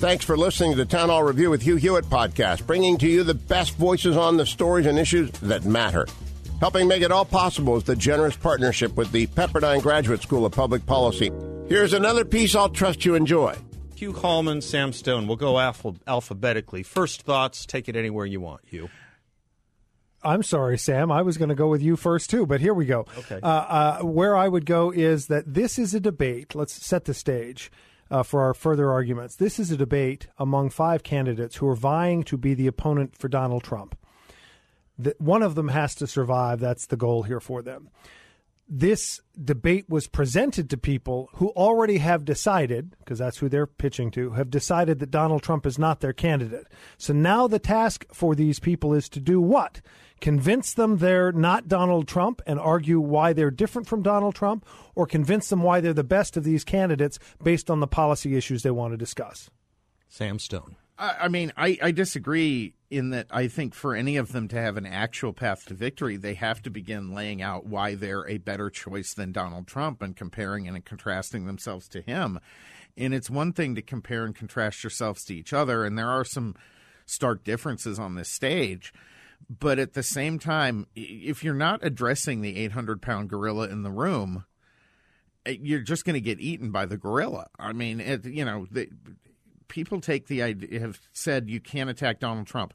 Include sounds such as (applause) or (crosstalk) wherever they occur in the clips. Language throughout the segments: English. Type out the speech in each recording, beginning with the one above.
Thanks for listening to the Town Hall Review with Hugh Hewitt podcast, bringing to you the best voices on the stories and issues that matter. Helping make it all possible is the generous partnership with the Pepperdine Graduate School of Public Policy. Here's another piece I'll trust you enjoy. Hugh Hallman, Sam Stone. We'll go alpha- alphabetically. First thoughts, take it anywhere you want, Hugh. I'm sorry, Sam. I was going to go with you first too, but here we go. Okay. Uh, uh, where I would go is that this is a debate. Let's set the stage uh, for our further arguments. This is a debate among five candidates who are vying to be the opponent for Donald Trump. The, one of them has to survive. That's the goal here for them. This debate was presented to people who already have decided, because that's who they're pitching to, have decided that Donald Trump is not their candidate. So now the task for these people is to do what? Convince them they're not Donald Trump and argue why they're different from Donald Trump, or convince them why they're the best of these candidates based on the policy issues they want to discuss. Sam Stone. I, I mean, I, I disagree in that I think for any of them to have an actual path to victory, they have to begin laying out why they're a better choice than Donald Trump and comparing and contrasting themselves to him. And it's one thing to compare and contrast yourselves to each other, and there are some stark differences on this stage. But at the same time, if you're not addressing the 800 pound gorilla in the room, eh, you're just going to get eaten by the gorilla. I mean, it, you know, the, people take the idea, have said you can't attack Donald Trump.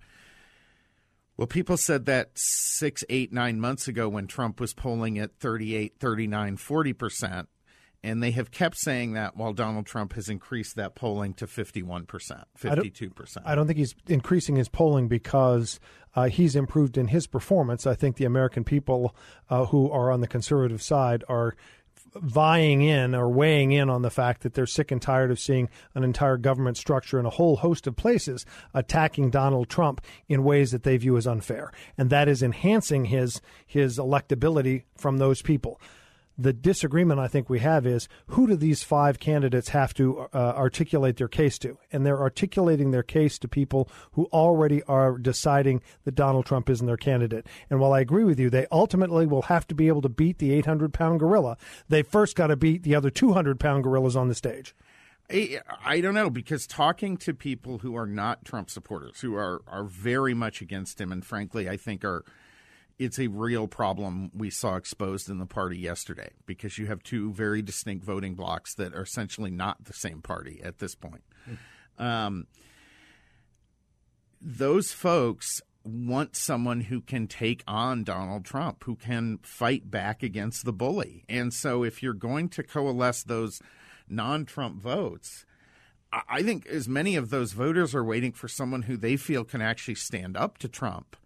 Well, people said that six, eight, nine months ago when Trump was polling at 38, 39, 40%. And they have kept saying that while Donald Trump has increased that polling to 51%, 52%. I don't think he's increasing his polling because uh, he's improved in his performance. I think the American people uh, who are on the conservative side are vying in or weighing in on the fact that they're sick and tired of seeing an entire government structure in a whole host of places attacking Donald Trump in ways that they view as unfair, and that is enhancing his his electability from those people. The disagreement I think we have is who do these five candidates have to uh, articulate their case to? And they're articulating their case to people who already are deciding that Donald Trump isn't their candidate. And while I agree with you, they ultimately will have to be able to beat the 800 pound gorilla. They first got to beat the other 200 pound gorillas on the stage. I, I don't know because talking to people who are not Trump supporters, who are, are very much against him, and frankly, I think are it's a real problem we saw exposed in the party yesterday because you have two very distinct voting blocks that are essentially not the same party at this point. Mm. Um, those folks want someone who can take on Donald Trump, who can fight back against the bully. And so if you're going to coalesce those non Trump votes, I think as many of those voters are waiting for someone who they feel can actually stand up to Trump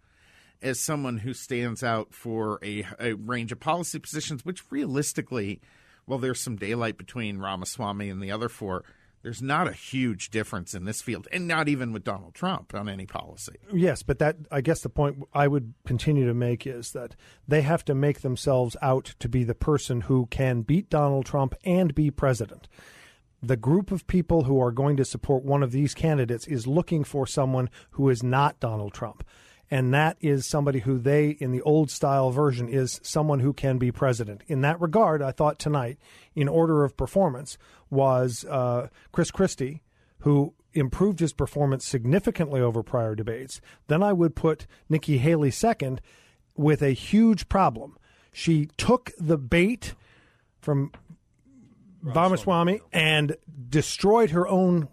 as someone who stands out for a, a range of policy positions, which realistically, well, there's some daylight between Ramaswamy and the other four. There's not a huge difference in this field, and not even with Donald Trump on any policy. Yes, but that I guess the point I would continue to make is that they have to make themselves out to be the person who can beat Donald Trump and be president the group of people who are going to support one of these candidates is looking for someone who is not Donald Trump and that is somebody who they, in the old style version, is someone who can be president. In that regard, I thought tonight, in order of performance, was uh, Chris Christie, who improved his performance significantly over prior debates. Then I would put Nikki Haley second with a huge problem. She took the bait from Ramaswamy and destroyed her own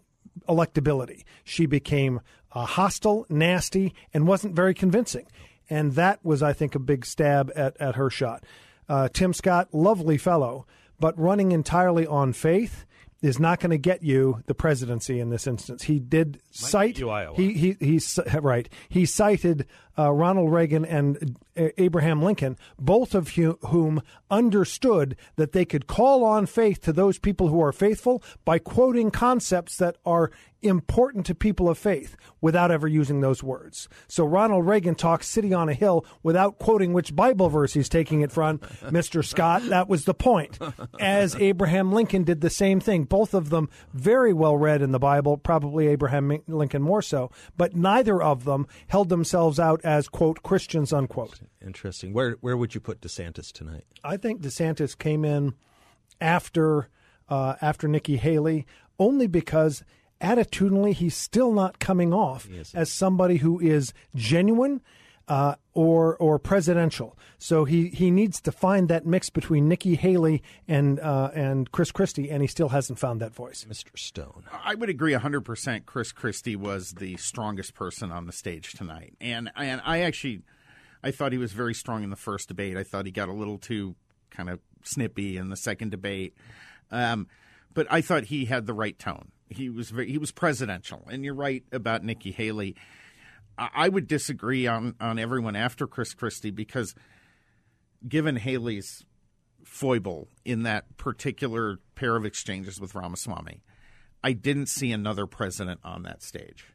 electability. She became uh, hostile, nasty, and wasn't very convincing. And that was, I think, a big stab at, at her shot. Uh, Tim Scott, lovely fellow, but running entirely on faith is not going to get you the presidency in this instance. He did cite you Iowa. he he he right. He cited uh, Ronald Reagan and uh, Abraham Lincoln, both of whom understood that they could call on faith to those people who are faithful by quoting concepts that are important to people of faith without ever using those words. So Ronald Reagan talks City on a Hill without quoting which Bible verse he's taking it from, (laughs) Mr. Scott. That was the point. As Abraham Lincoln did the same thing. Both of them very well read in the Bible, probably Abraham Lincoln more so, but neither of them held themselves out as, quote, Christians, unquote. Interesting. Where where would you put DeSantis tonight? I think DeSantis came in after uh, after Nikki Haley only because attitudinally he's still not coming off as somebody who is genuine uh, or or presidential. So he, he needs to find that mix between Nikki Haley and uh, and Chris Christie, and he still hasn't found that voice. Mr. Stone. I would agree 100%. Chris Christie was the strongest person on the stage tonight. And, and I actually I thought he was very strong in the first debate. I thought he got a little too kind of snippy in the second debate. Um, but I thought he had the right tone. He was very, he was presidential. And you're right about Nikki Haley. I, I would disagree on, on everyone after Chris Christie because given Haley's foible in that particular pair of exchanges with Ramaswamy, I didn't see another president on that stage.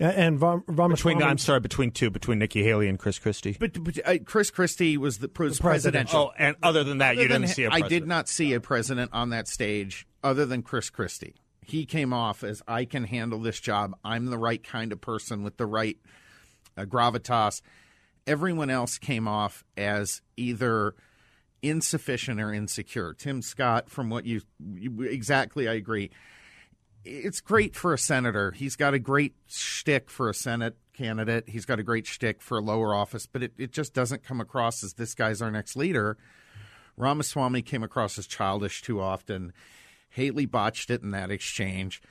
And Ram- Ramaswamy, Between I'm sorry, between two, between Nikki Haley and Chris Christie. But, but uh, Chris Christie was the was president. presidential. Oh, and other than that, you than didn't see a I president. I did not see a president on that stage other than Chris Christie. He came off as I can handle this job. I'm the right kind of person with the right uh, gravitas. Everyone else came off as either insufficient or insecure. Tim Scott, from what you, you exactly, I agree. It's great for a senator. He's got a great shtick for a Senate candidate. He's got a great shtick for a lower office, but it, it just doesn't come across as this guy's our next leader. Ramaswamy came across as childish too often. Haley botched it in that exchange.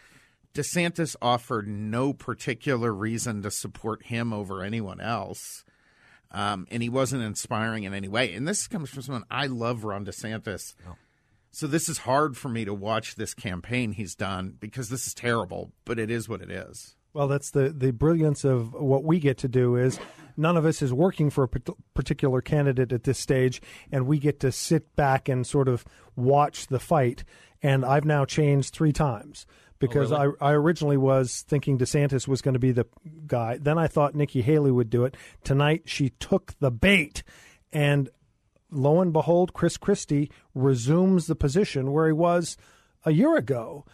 DeSantis offered no particular reason to support him over anyone else. Um, and he wasn't inspiring in any way. And this comes from someone I love Ron DeSantis. So this is hard for me to watch this campaign he's done because this is terrible, but it is what it is. Well, that's the, the brilliance of what we get to do is none of us is working for a particular candidate at this stage, and we get to sit back and sort of watch the fight. And I've now changed three times because oh, I, I originally was thinking DeSantis was going to be the guy. Then I thought Nikki Haley would do it. Tonight she took the bait, and lo and behold, Chris Christie resumes the position where he was a year ago.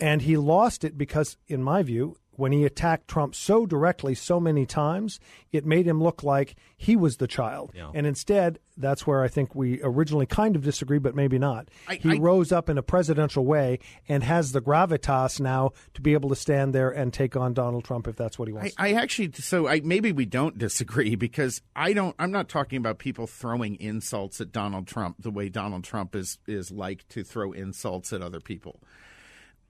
And he lost it because, in my view, when he attacked Trump so directly so many times, it made him look like he was the child. And instead, that's where I think we originally kind of disagree, but maybe not. I- he I- rose up in a presidential way and has the gravitas now to be able to stand there and take on Donald Trump if that's what he I, wants. I actually so I maybe we don't disagree (laughs) because I don't I'm not talking about people throwing insults at Donald Trump the way Donald Trump is is like to throw insults at other people.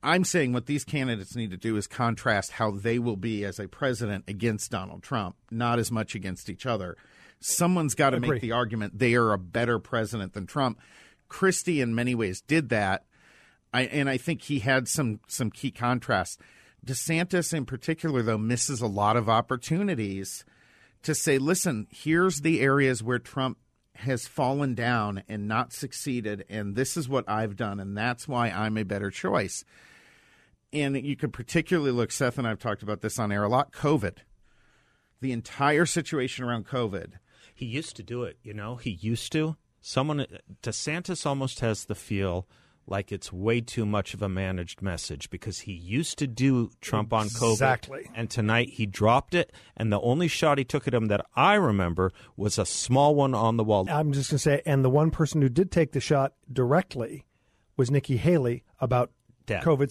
I'm saying what these candidates need to do is contrast how they will be as a president against Donald Trump, not as much against each other. Someone's got to make the argument they are a better president than Trump. Christie, in many ways, did that. I, and I think he had some some key contrasts. DeSantis, in particular, though, misses a lot of opportunities to say, "Listen, here's the areas where Trump has fallen down and not succeeded, and this is what I've done, and that's why I'm a better choice." And you could particularly look. Seth and I've talked about this on air a lot. COVID, the entire situation around COVID. He used to do it, you know. He used to. Someone DeSantis almost has the feel like it's way too much of a managed message because he used to do Trump on COVID. Exactly. And tonight he dropped it and the only shot he took at him that I remember was a small one on the wall. I'm just going to say, and the one person who did take the shot directly was Nikki Haley about Death. COVID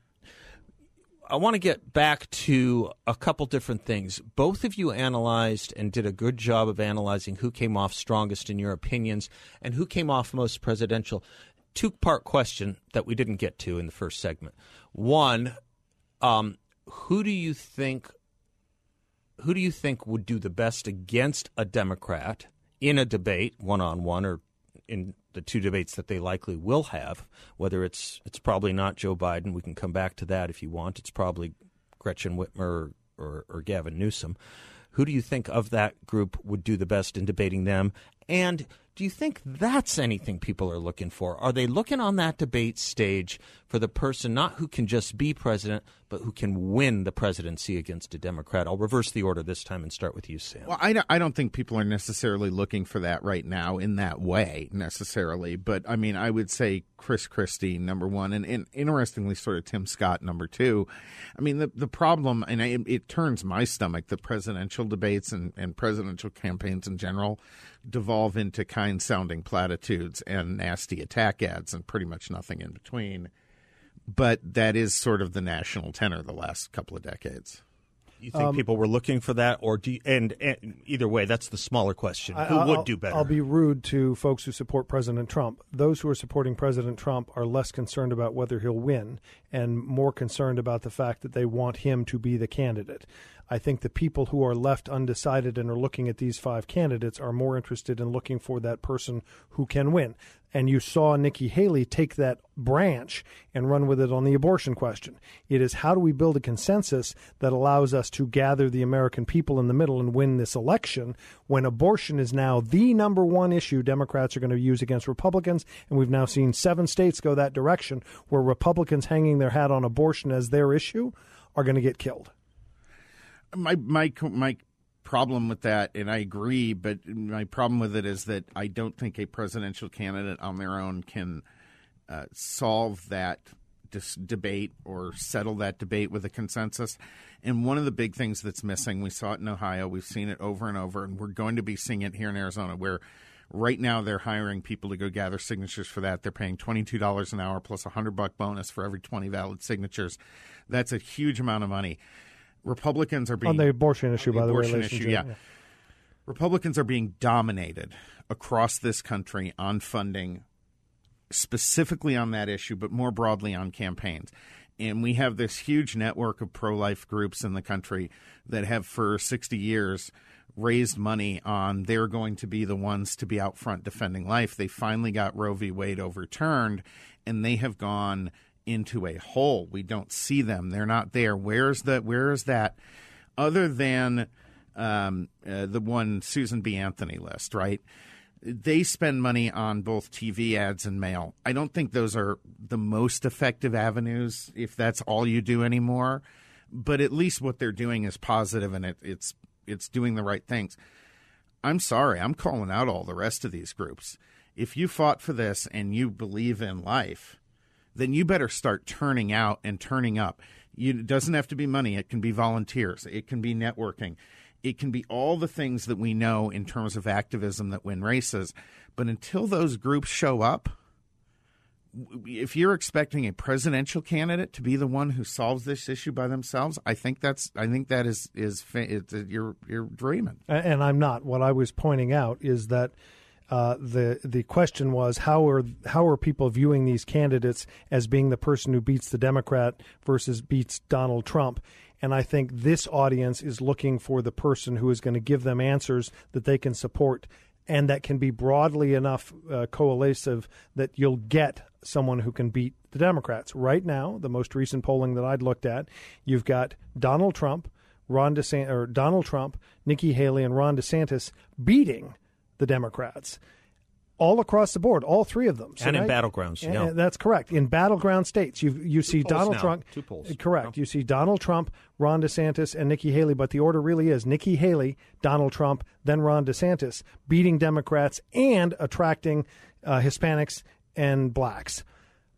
I want to get back to a couple different things. Both of you analyzed and did a good job of analyzing who came off strongest in your opinions and who came off most presidential. Two part question that we didn't get to in the first segment. One, um, who do you think who do you think would do the best against a Democrat in a debate, one on one, or in the two debates that they likely will have? Whether it's it's probably not Joe Biden. We can come back to that if you want. It's probably Gretchen Whitmer or, or, or Gavin Newsom. Who do you think of that group would do the best in debating them? And do you think that's anything people are looking for? Are they looking on that debate stage for the person not who can just be president, but who can win the presidency against a Democrat? I'll reverse the order this time and start with you, Sam. Well, I don't, I don't think people are necessarily looking for that right now in that way necessarily. But I mean, I would say Chris Christie, number one, and, and interestingly, sort of Tim Scott, number two. I mean, the, the problem, and I, it turns my stomach, the presidential debates and, and presidential campaigns in general devolve into kind sounding platitudes and nasty attack ads and pretty much nothing in between. But that is sort of the national tenor the last couple of decades. You think um, people were looking for that, or do you, and, and, either way, that's the smaller question. Who I, would do better? I'll be rude to folks who support President Trump. Those who are supporting President Trump are less concerned about whether he'll win and more concerned about the fact that they want him to be the candidate. I think the people who are left undecided and are looking at these five candidates are more interested in looking for that person who can win. And you saw Nikki Haley take that branch and run with it on the abortion question. It is how do we build a consensus that allows us to gather the American people in the middle and win this election when abortion is now the number one issue Democrats are going to use against Republicans. And we've now seen seven states go that direction where Republicans hanging their hat on abortion as their issue are going to get killed my my my problem with that, and I agree, but my problem with it is that I don't think a presidential candidate on their own can uh, solve that dis- debate or settle that debate with a consensus. And one of the big things that's missing, we saw it in Ohio, we've seen it over and over, and we're going to be seeing it here in Arizona, where right now they're hiring people to go gather signatures for that. They're paying twenty two dollars an hour plus a hundred buck bonus for every twenty valid signatures. That's a huge amount of money. Republicans are being on the abortion issue, the by abortion the way, issue, yeah. yeah. Republicans are being dominated across this country on funding, specifically on that issue, but more broadly on campaigns. And we have this huge network of pro life groups in the country that have, for 60 years, raised money on they're going to be the ones to be out front defending life. They finally got Roe v. Wade overturned, and they have gone into a hole. We don't see them. They're not there. Where's the where is that? Other than um, uh, the one Susan B. Anthony list, right? They spend money on both TV ads and mail. I don't think those are the most effective avenues if that's all you do anymore. But at least what they're doing is positive and it, it's it's doing the right things. I'm sorry, I'm calling out all the rest of these groups. If you fought for this and you believe in life, then you better start turning out and turning up. You, it doesn't have to be money, it can be volunteers, it can be networking, it can be all the things that we know in terms of activism that win races. But until those groups show up, if you're expecting a presidential candidate to be the one who solves this issue by themselves, I think that's I think that is is you're you're dreaming. And I'm not. What I was pointing out is that uh, the the question was how are how are people viewing these candidates as being the person who beats the Democrat versus beats Donald Trump? And I think this audience is looking for the person who is going to give them answers that they can support and that can be broadly enough uh, that you'll get someone who can beat the Democrats. Right now, the most recent polling that I'd looked at, you've got Donald Trump, Ron DeSantis, or Donald Trump, Nikki Haley, and Ron DeSantis beating the Democrats. all across the board, all three of them. So and in battlegrounds, and, yeah. And that's correct. In battleground states, you you see Donald now. Trump. Two polls. Correct. You see Donald Trump, Ron DeSantis, and Nikki Haley, but the order really is Nikki Haley, Donald Trump, then Ron DeSantis, beating Democrats and attracting uh, Hispanics and blacks.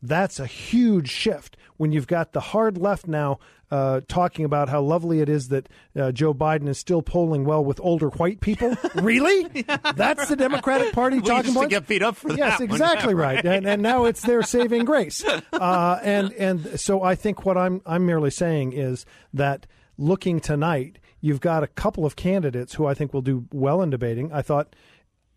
That's a huge shift when you've got the hard left now uh, talking about how lovely it is that uh, Joe Biden is still polling well with older white people. (laughs) really? (laughs) That's the Democratic (laughs) Party we talking about? get beat up for yes, that. exactly one, right. And, and now it's their saving grace. Uh, and and so I think what I'm I'm merely saying is that looking tonight, you've got a couple of candidates who I think will do well in debating. I thought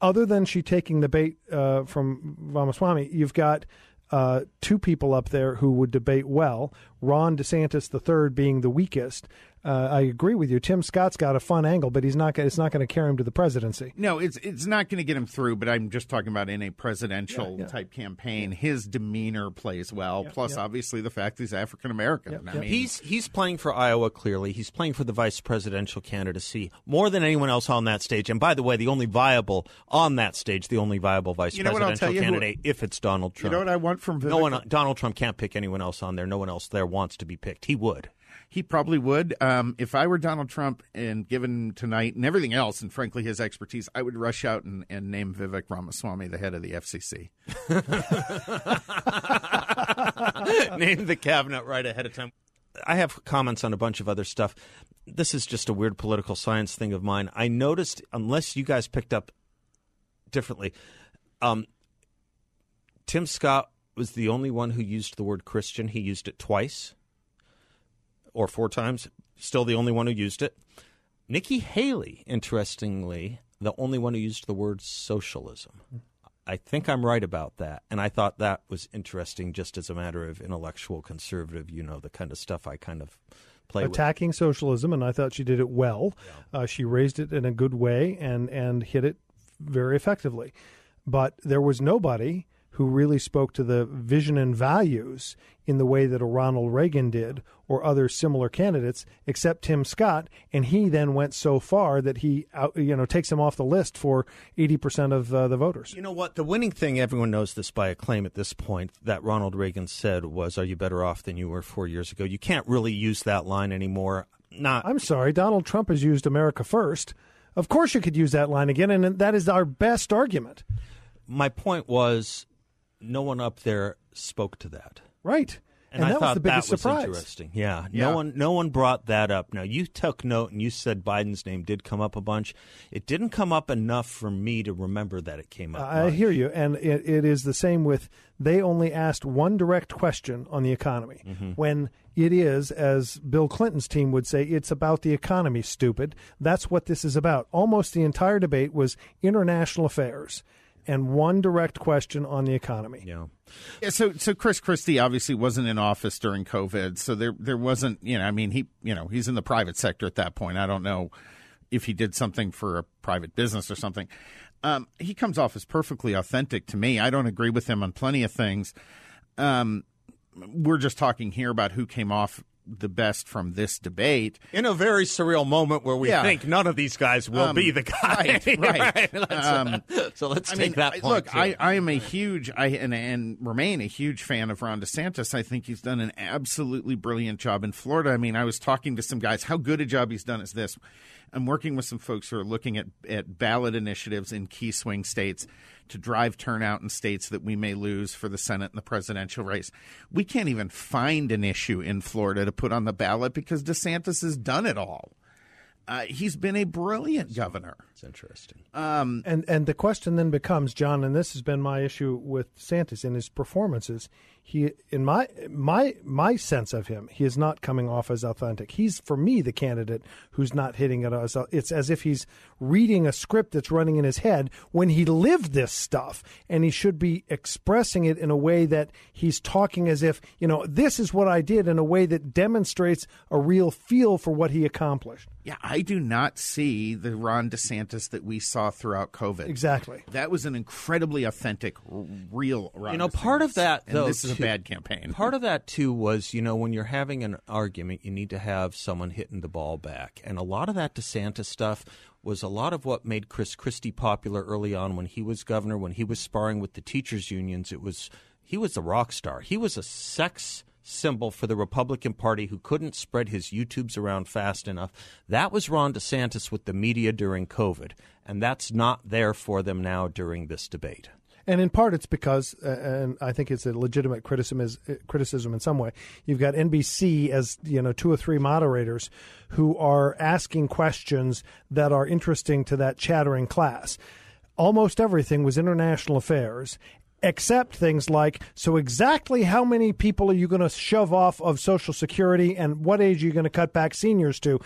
other than she taking the bait uh, from Ramaswamy, you've got uh, two people up there who would debate well. Ron DeSantis III being the weakest, uh, I agree with you. Tim Scott's got a fun angle, but he's not. It's not going to carry him to the presidency. No, it's it's not going to get him through. But I'm just talking about in a presidential yeah, yeah. type campaign, his demeanor plays well. Yeah, plus, yeah. obviously, the fact he's African American. I mean, He's he's playing for Iowa. Clearly, he's playing for the vice presidential candidacy more than anyone else on that stage. And by the way, the only viable on that stage, the only viable vice You know presidential tell you who- candidate, if it's Donald Trump. you know what I want from Vivek? no one, Donald Trump can't pick anyone else on there. No one else there wants to be picked. He would. He probably would. Um, if I were Donald Trump and given tonight and everything else, and frankly his expertise, I would rush out and, and name Vivek Ramaswamy the head of the FCC. (laughs) Name the cabinet right ahead of time. I have comments on a bunch of other stuff. This is just a weird political science thing of mine. I noticed, unless you guys picked up differently, um, Tim Scott was the only one who used the word Christian. He used it twice or four times. Still the only one who used it. Nikki Haley, interestingly, the only one who used the word socialism. I think I'm right about that. And I thought that was interesting just as a matter of intellectual conservative, you know, the kind of stuff I kind of play attacking socialism, and I thought she did it well. Uh, she raised it in a good way and and hit it very effectively. But there was nobody who really spoke to the vision and values in the way that a Ronald Reagan did or other similar candidates, except Tim Scott. And he then went so far that he, out, you know, takes him off the list for eighty percent of uh, the voters. You know what? The winning thing, everyone knows this by acclaim at this point, that Ronald Reagan said was, Are you better off than you were four years ago? You can't really use that line anymore. Not. I'm sorry, Donald Trump has used America first. Of course, you could use that line again, and that is our best argument. My point was, no one up there spoke to that. Right. And, And I that was thought the biggest that was surprise. interesting. Yeah, Yeah. no one, no one brought that up. Now you took note and you said Biden's name did come up a bunch. It didn't come up enough for me to remember that it came up. I much. hear you, and it, it is the same with they only asked one direct question on the economy. Mm-hmm. When it is, as Bill Clinton's team would say, it's about the economy. Stupid. That's what this is about. Almost the entire debate was international affairs, and one direct question on the economy. Yeah. Yeah, so so Chris Christie obviously wasn't in office during COVID, so there there wasn't you know I mean he you know he's in the private sector at that point. I don't know if he did something for a private business or something. Um, he comes off as perfectly authentic to me. I don't agree with him on plenty of things. Um, we're just talking here about who came off the best from this debate. In a very surreal moment where we Yeah. think none of these guys will Um, be the guy. right, (laughs) right. Um, (laughs) so let's I take mean, that point. look, too. I, I am a huge, I and, and remain a huge fan of Ron DeSantis. I think he's done an absolutely brilliant job in Florida. I mean, I was talking to some guys. How good a job he's done is this. I'm working with some folks who are looking at, at ballot initiatives in key swing states to drive turnout in states that we may lose for the Senate and the presidential race. We can't even find an issue in Florida to put on the ballot because DeSantis has done it all. Uh, he's been a brilliant governor. it's interesting. Um, And and the question then becomes, John, and this has been my issue with Santos in his performances. He, in my my my sense of him, he is not coming off as authentic. He's for me the candidate who's not hitting it as it's as if he's reading a script that's running in his head when he lived this stuff, and he should be expressing it in a way that he's talking as if you know this is what I did in a way that demonstrates a real feel for what he accomplished. Yeah, I do not see the Ron DeSantis that we saw throughout COVID. Exactly. That was an incredibly authentic, real Ron You know, part of DeSantis. that, And though, this is a bad campaign. Part of that too was, you know, when you're having an argument, you need to have someone hitting the ball back, and a lot of that DeSantis stuff was a lot of what made Chris Christie popular early on when he was governor, when he was sparring with the teachers unions. It was he was a rock star. He was a sex symbol for the Republican Party who couldn't spread his YouTubes around fast enough. That was Ron DeSantis with the media during COVID, and that's not there for them now during this debate. And in part, it's because, uh, and I think it's a legitimate criticism, is, uh, criticism in some way. You've got NBC as you know two or three moderators who are asking questions that are interesting to that chattering class. Almost everything was international affairs, except things like so exactly how many people are you going to shove off of social security and what age are you going to cut back seniors to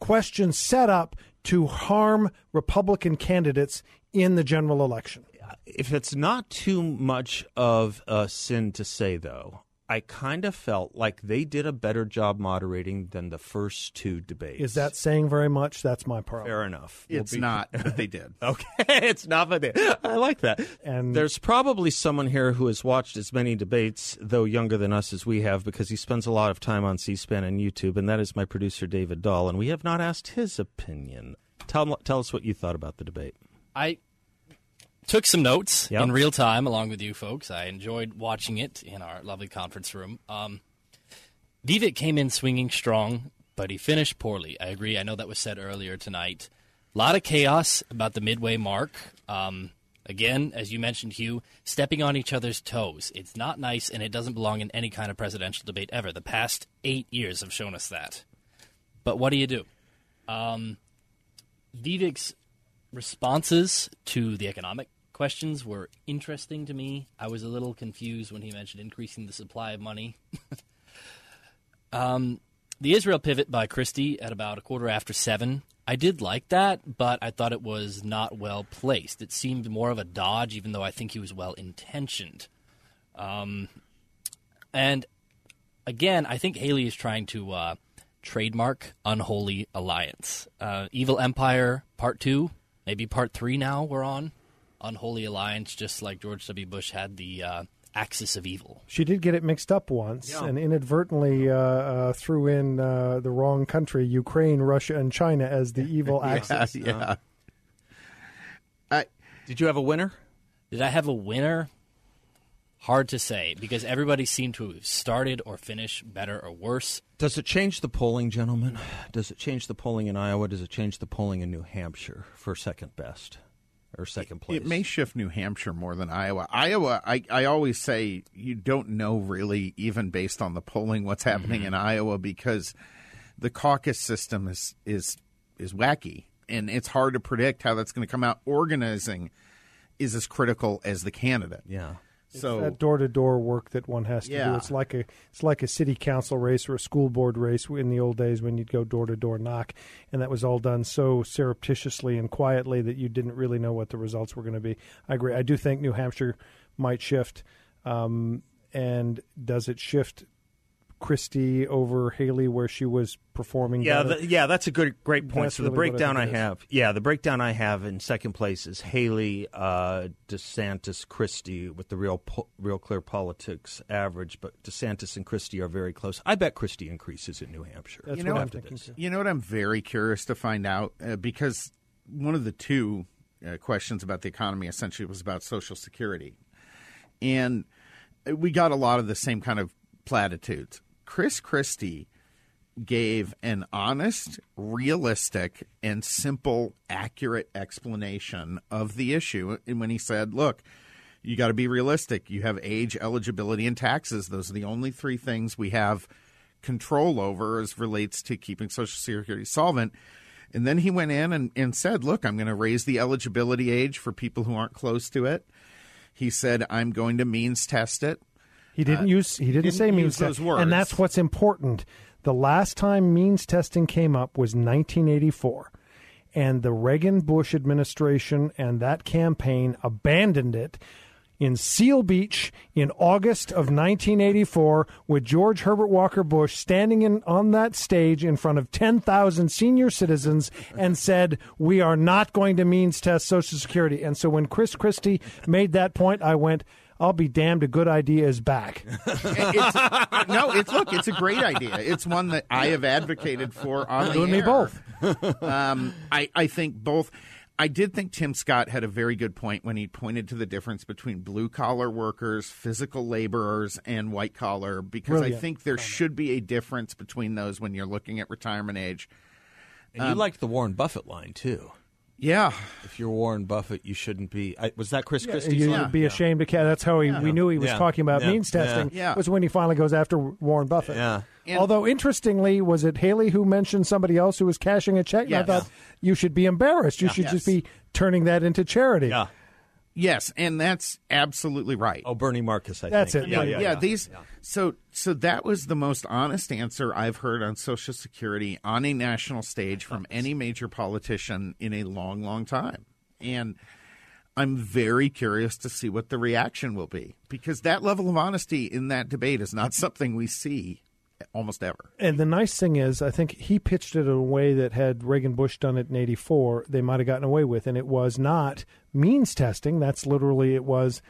questions set up to harm republican candidates in the general election if it's not too much of a sin to say though I kind of felt like they did a better job moderating than the first two debates. Is that saying very much? That's my problem. Fair enough. It's we'll be... not, but they (laughs) did. okay, (laughs) it's not, but they. I like that. And there's probably someone here who has watched as many debates, though younger than us as we have, because he spends a lot of time on C-SPAN and YouTube, and that is my producer David Dahl, and we have not asked his opinion. Tell tell us what you thought about the debate. I took some notes yep. in real time along with you folks. I enjoyed watching it in our lovely conference room. Um, Vivek came in swinging strong, but he finished poorly. I agree. I know that was said earlier tonight. A lot of chaos about the midway mark. Um, again, as you mentioned, Hugh, stepping on each other's toes. It's not nice, and it doesn't belong in any kind of presidential debate ever. The past eight years have shown us that. But what do you do? Um, Vivek's responses to the economic questions were interesting to me. I was a little confused when he mentioned increasing the supply of money. (laughs) um, the Israel pivot by Christie at about a quarter after seven. I did like that, but I thought it was not well placed. It seemed more of a dodge, even though I think he was well intentioned. Um, and again, I think Haley is trying to uh, trademark Unholy Alliance. Uh, Evil Empire Part 2, maybe Part 3 now we're on unholy alliance, just like George W. Bush had the uh, axis of evil. She did get it mixed up once yeah. and inadvertently uh, uh, threw in uh, the wrong country, Ukraine, Russia, and China, as the (laughs) evil axis. yeah. I, did you have a winner? Did I have a winner? Hard to say because everybody seemed to have started or finished better or worse. Does it change the polling, gentlemen? Does it change the polling in Iowa? Does it change the polling in New Hampshire for second best? Or second place. It may shift New Hampshire more than Iowa. Iowa, I, I always say you don't know really, even based on the polling, what's happening mm-hmm. in Iowa because the caucus system is is is wacky and it's hard to predict how that's going to come out. Organizing is as critical as the candidate. Yeah. It's so that door to door work that one has to yeah. do. It's like a it's like a city council race or a school board race in the old days when you'd go door to door knock, and that was all done so surreptitiously and quietly that you didn't really know what the results were going to be. I agree. I do think New Hampshire might shift. Um, and does it shift Christie over Haley where she was performing. Yeah, the, yeah, that's a good, great point. That's so really the breakdown I, I have, yeah, the breakdown I have in second place is Haley, uh, DeSantis, Christie with the real, po- real clear politics average, but DeSantis and Christie are very close. I bet Christie increases in New Hampshire. That's you know, what I'm You know what I'm very curious to find out uh, because one of the two uh, questions about the economy essentially was about Social Security, and we got a lot of the same kind of platitudes Chris Christie gave an honest, realistic, and simple, accurate explanation of the issue. And when he said, look, you got to be realistic. You have age, eligibility, and taxes. Those are the only three things we have control over as relates to keeping Social Security solvent. And then he went in and, and said, look, I'm going to raise the eligibility age for people who aren't close to it. He said, I'm going to means test it. He didn't uh, use. He didn't, didn't say means those words, and that's what's important. The last time means testing came up was 1984, and the Reagan Bush administration and that campaign abandoned it in Seal Beach in August of 1984 with George Herbert Walker Bush standing in, on that stage in front of 10,000 senior citizens and said, We are not going to means test Social Security. And so when Chris Christie made that point, I went, I'll be damned. A good idea is back. (laughs) it's, no, it's look, it's a great idea. It's one that I have advocated for on you the and air. me both. Um, I, I think both. I did think Tim Scott had a very good point when he pointed to the difference between blue collar workers, physical laborers, and white collar, because Brilliant I think there should be a difference between those when you're looking at retirement age. And you Um, liked the Warren Buffett line too. Yeah, If you're Warren Buffett, you shouldn't be. I, was that Chris Christie? You'd line? be ashamed to. Ca- that's how he, we knew he was Yeah. talking about Yeah. means testing. Yeah. Was when he finally goes after Warren Buffett. Yeah. And- Although interestingly, was it Haley who mentioned somebody else who was cashing a check? And Yes. I thought you should be embarrassed. You should Yes. just be turning that into charity. Yeah. Yes, and that's absolutely right. Oh, Bernie Marcus. I That's think. it. Yeah, Yeah, yeah, yeah, yeah. these so so that was the most honest answer I've heard on Social Security on a national stage from any major politician in a long, long time. And I'm very curious to see what the reaction will be because that level of honesty in that debate is not (laughs) something we see almost ever. And the nice thing is, I think he pitched it in a way that had Reagan Bush done it in '84, they might have gotten away with, and it was not means testing. That's literally it was.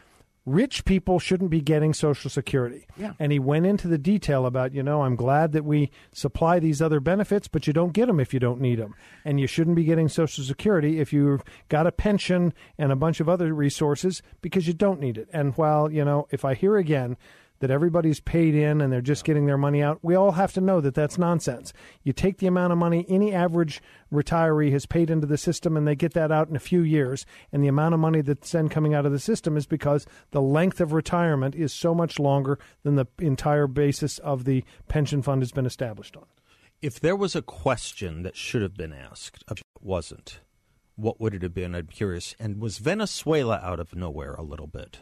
Rich people shouldn't be getting Social Security. Yeah. And he went into the detail about, you know, I'm glad that we supply these other benefits, but you don't get them if you don't need them. And you shouldn't be getting Social Security if you've got a pension and a bunch of other resources because you don't need it. And while, you know, if I hear again, that everybody's paid in and they're just getting their money out. We all have to know that that's nonsense. You take the amount of money any average retiree has paid into the system and they get that out in a few years, and the amount of money that's then coming out of the system is because the length of retirement is so much longer than the entire basis of the pension fund has been established on. If there was a question that should have been asked, it wasn't. What would it have been? I'm curious. And was Venezuela out of nowhere a little bit?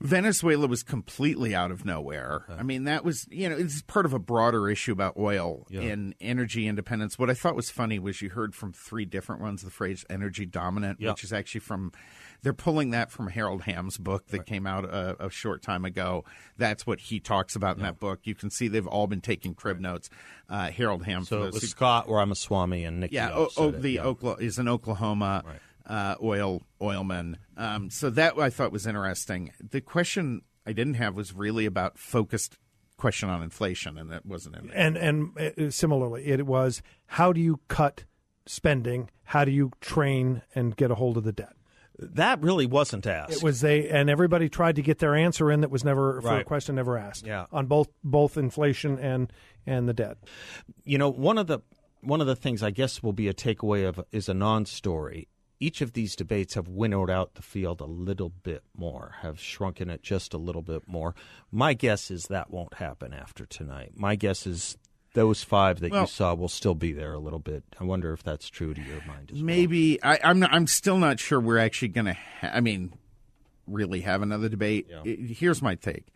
Venezuela was completely out of nowhere. I mean, that was, you know, it's part of a broader issue about oil and energy independence. What I thought was funny was you heard from three different ones the phrase energy dominant, Yeah. which is actually from, they're pulling that from Harold Hamm's book that came out a, a short time ago. That's what he talks about in that book. You can see they've all been taking crib notes. Uh, Harold Hamm, So it was who- Scott Ramaswamy and Nikki. yeah, O o- said o- it, the yeah. Okla- is an Oklahoma uh, oil oilman. Um, so that I thought was interesting. The question I didn't have was really about focused question on inflation, and that wasn't in there. And and uh, similarly, it was how do you cut spending? How do you train and get a hold of the debt? That really wasn't asked. It was they, and everybody tried to get their answer in that was never for a Right. question never asked. Yeah. on both both inflation and and the debt. you know one of the one of the things I guess will be a takeaway of is a non-story. Each of these debates have winnowed out the field a little bit more, have shrunken it just a little bit more. My guess is that won't happen after tonight. My guess is those five that Well- you saw will still be there a little bit. I wonder if that's true to your mind as well. Maybe I, I'm not, I'm still not sure we're actually going to. Ha- I mean, really have another debate. I- here's my take.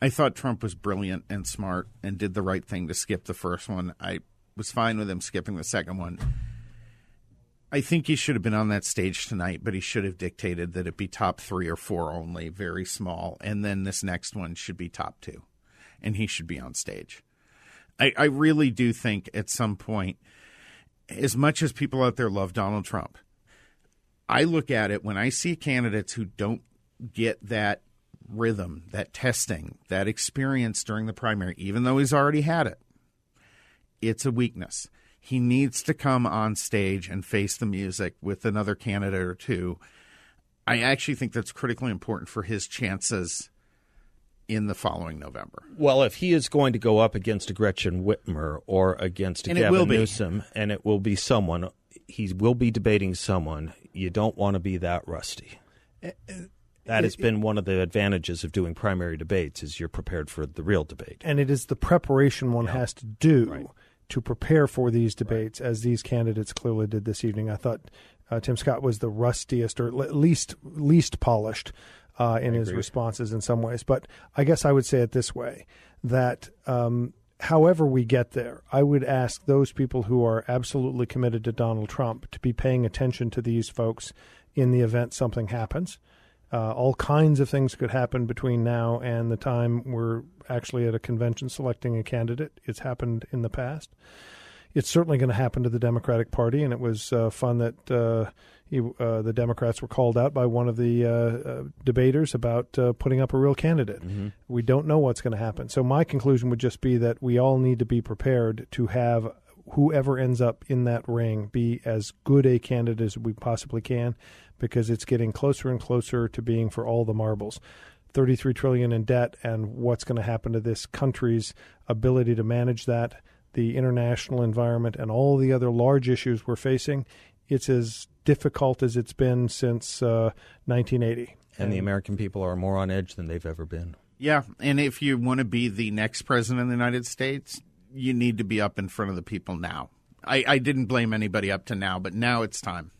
I thought Trump was brilliant and smart and did the right thing to skip the first one. I was fine with him skipping the second one. I think he should have been on that stage tonight, but he should have dictated that it be top three or four only, very small, and then this next one should be top two, and he should be on stage. I, I really do think at some point, as much as people out there love Donald Trump, I look at it when I see candidates who don't get that rhythm, that testing, that experience during the primary, even though he's already had it, it's a weakness. He needs to come on stage and face the music with another candidate or two. I actually think that's critically important for his chances in the following November. Well, if he is going to go up against a Gretchen Whitmer or against a And Gavin. Newsom, and it will be someone, he will be debating someone. You don't want to be that rusty. Eh, eh, that has been one of the advantages of doing primary debates is you're prepared for the real debate. and it is the preparation one has to do to prepare for these debates, as these candidates clearly did this evening. I thought uh, Tim Scott was the rustiest or le- least least polished uh, in his responses in some ways. But I guess I would say it this way: that um, however we get there, I would ask those people who are absolutely committed to Donald Trump to be paying attention to these folks in the event something happens. Uh, all kinds of things could happen between now and the time we're actually at a convention selecting a candidate. It's happened in the past. it's certainly going to happen to the Democratic Party, and it was uh, fun that uh, he, uh, the Democrats were called out by one of the uh, uh, debaters about uh, putting up a real candidate. Mm-hmm. We don't know what's going to happen. So my conclusion would just be that we all need to be prepared to have whoever ends up in that ring be as good a candidate as we possibly can, because it's getting closer and closer to being for all the marbles. 33 trillion in debt and what's going to happen to this country's ability to manage that the international environment and all the other large issues we're facing it's as difficult as it's been since uh, 1980 and the American people are more on edge than they've ever been. Yeah, and if you want to be the next president of the United States, you need to be up in front of the people now. I, I didn't blame anybody up to now, but now it's time.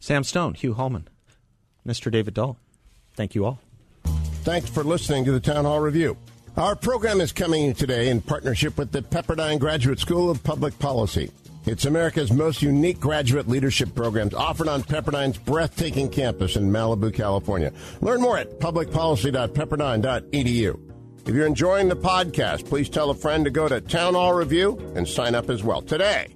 Sam Stone, Hugh Hallman, Mr. David Dahl, thank you all. Thanks for listening to the Town Hall Review. Our program is coming today in partnership with the Pepperdine Graduate School of Public Policy. It's America's most unique graduate leadership programs offered on Pepperdine's breathtaking campus in Malibu, California. Learn more at publicpolicy.pepperdine.edu. If you're enjoying the podcast, please tell a friend to go to Town Hall Review and sign up as well today.